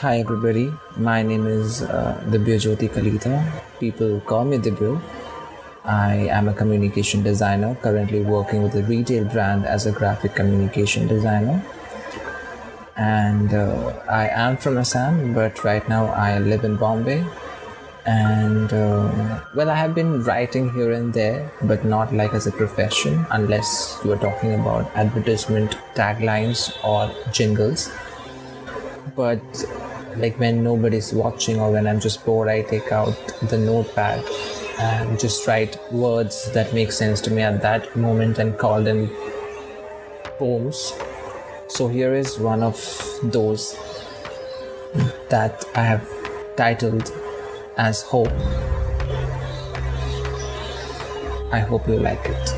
Hi everybody, my name is uh, Dibya Jyoti Kalita. People call me Dibyo. I am a communication designer currently working with a retail brand as a graphic communication designer. And uh, I am from Assam, but right now I live in Bombay. And uh, well, I have been writing here and there, but not like as a profession, unless you are talking about advertisement taglines or jingles but like when nobody's watching or when I'm just bored, I take out the notepad and just write words that make sense to me at that moment and call them poems. So here is one of those that I have titled as Hope. I hope you like it.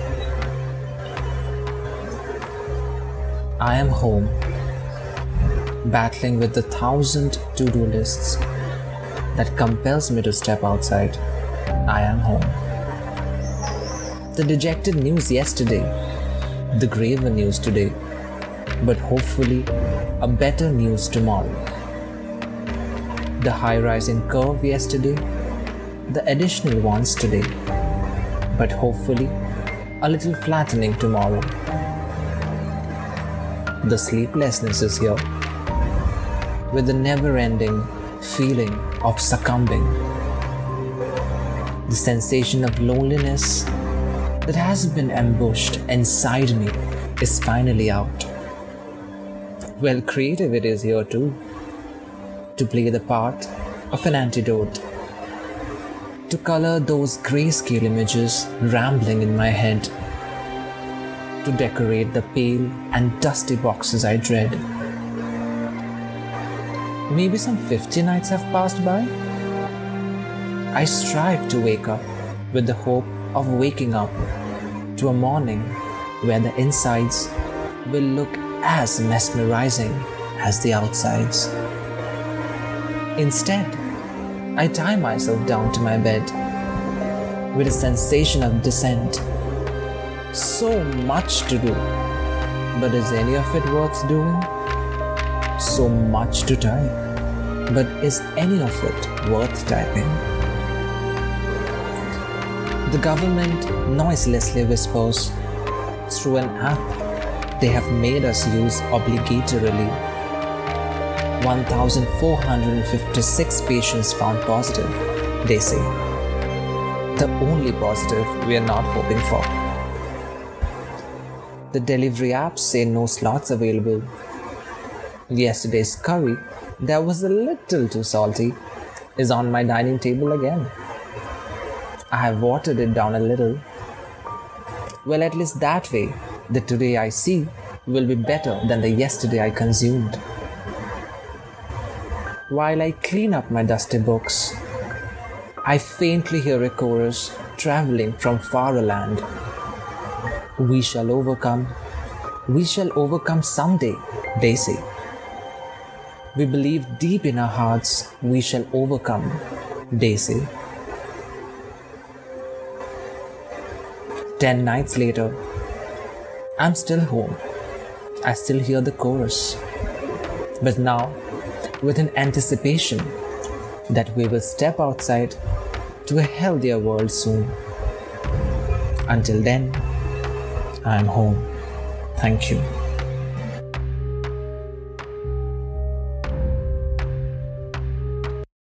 I am home battling with the thousand to-do lists that compels me to step outside. I am home. The dejected news yesterday, the graver news today, but hopefully a better news tomorrow. The high rising curve yesterday, the additional ones today, but hopefully a little flattening tomorrow. The sleeplessness is here with the never ending feeling of succumbing. The sensation of loneliness that has been ambushed inside me is finally out. Well, creativity is here too, to play the part of an antidote, to color those grayscale images rambling in my head, to decorate the pale and dusty boxes I dread Maybe some 50 nights have passed by. I strive to wake up with the hope of waking up to a morning where the insides will look as mesmerizing as the outsides. Instead, I tie myself down to my bed with a sensation of descent. So much to do, but is any of it worth doing? So much to type. But is any of it worth typing? The government noiselessly whispers through an app they have made us use obligatorily. 1,456 patients found positive, they say. The only positive we are not hoping for. The delivery apps say no slots available Yesterday's curry, that was a little too salty, is on my dining table again. I have watered it down a little. Well, at least that way, the today I see will be better than the yesterday I consumed. While I clean up my dusty books, I faintly hear a chorus traveling from far land. We shall overcome. We shall overcome someday, they say. We believe deep in our hearts we shall overcome, say. Ten nights later, I'm still home. I still hear the chorus. But now, with an anticipation that we will step outside to a healthier world soon. Until then, I'm home. Thank you.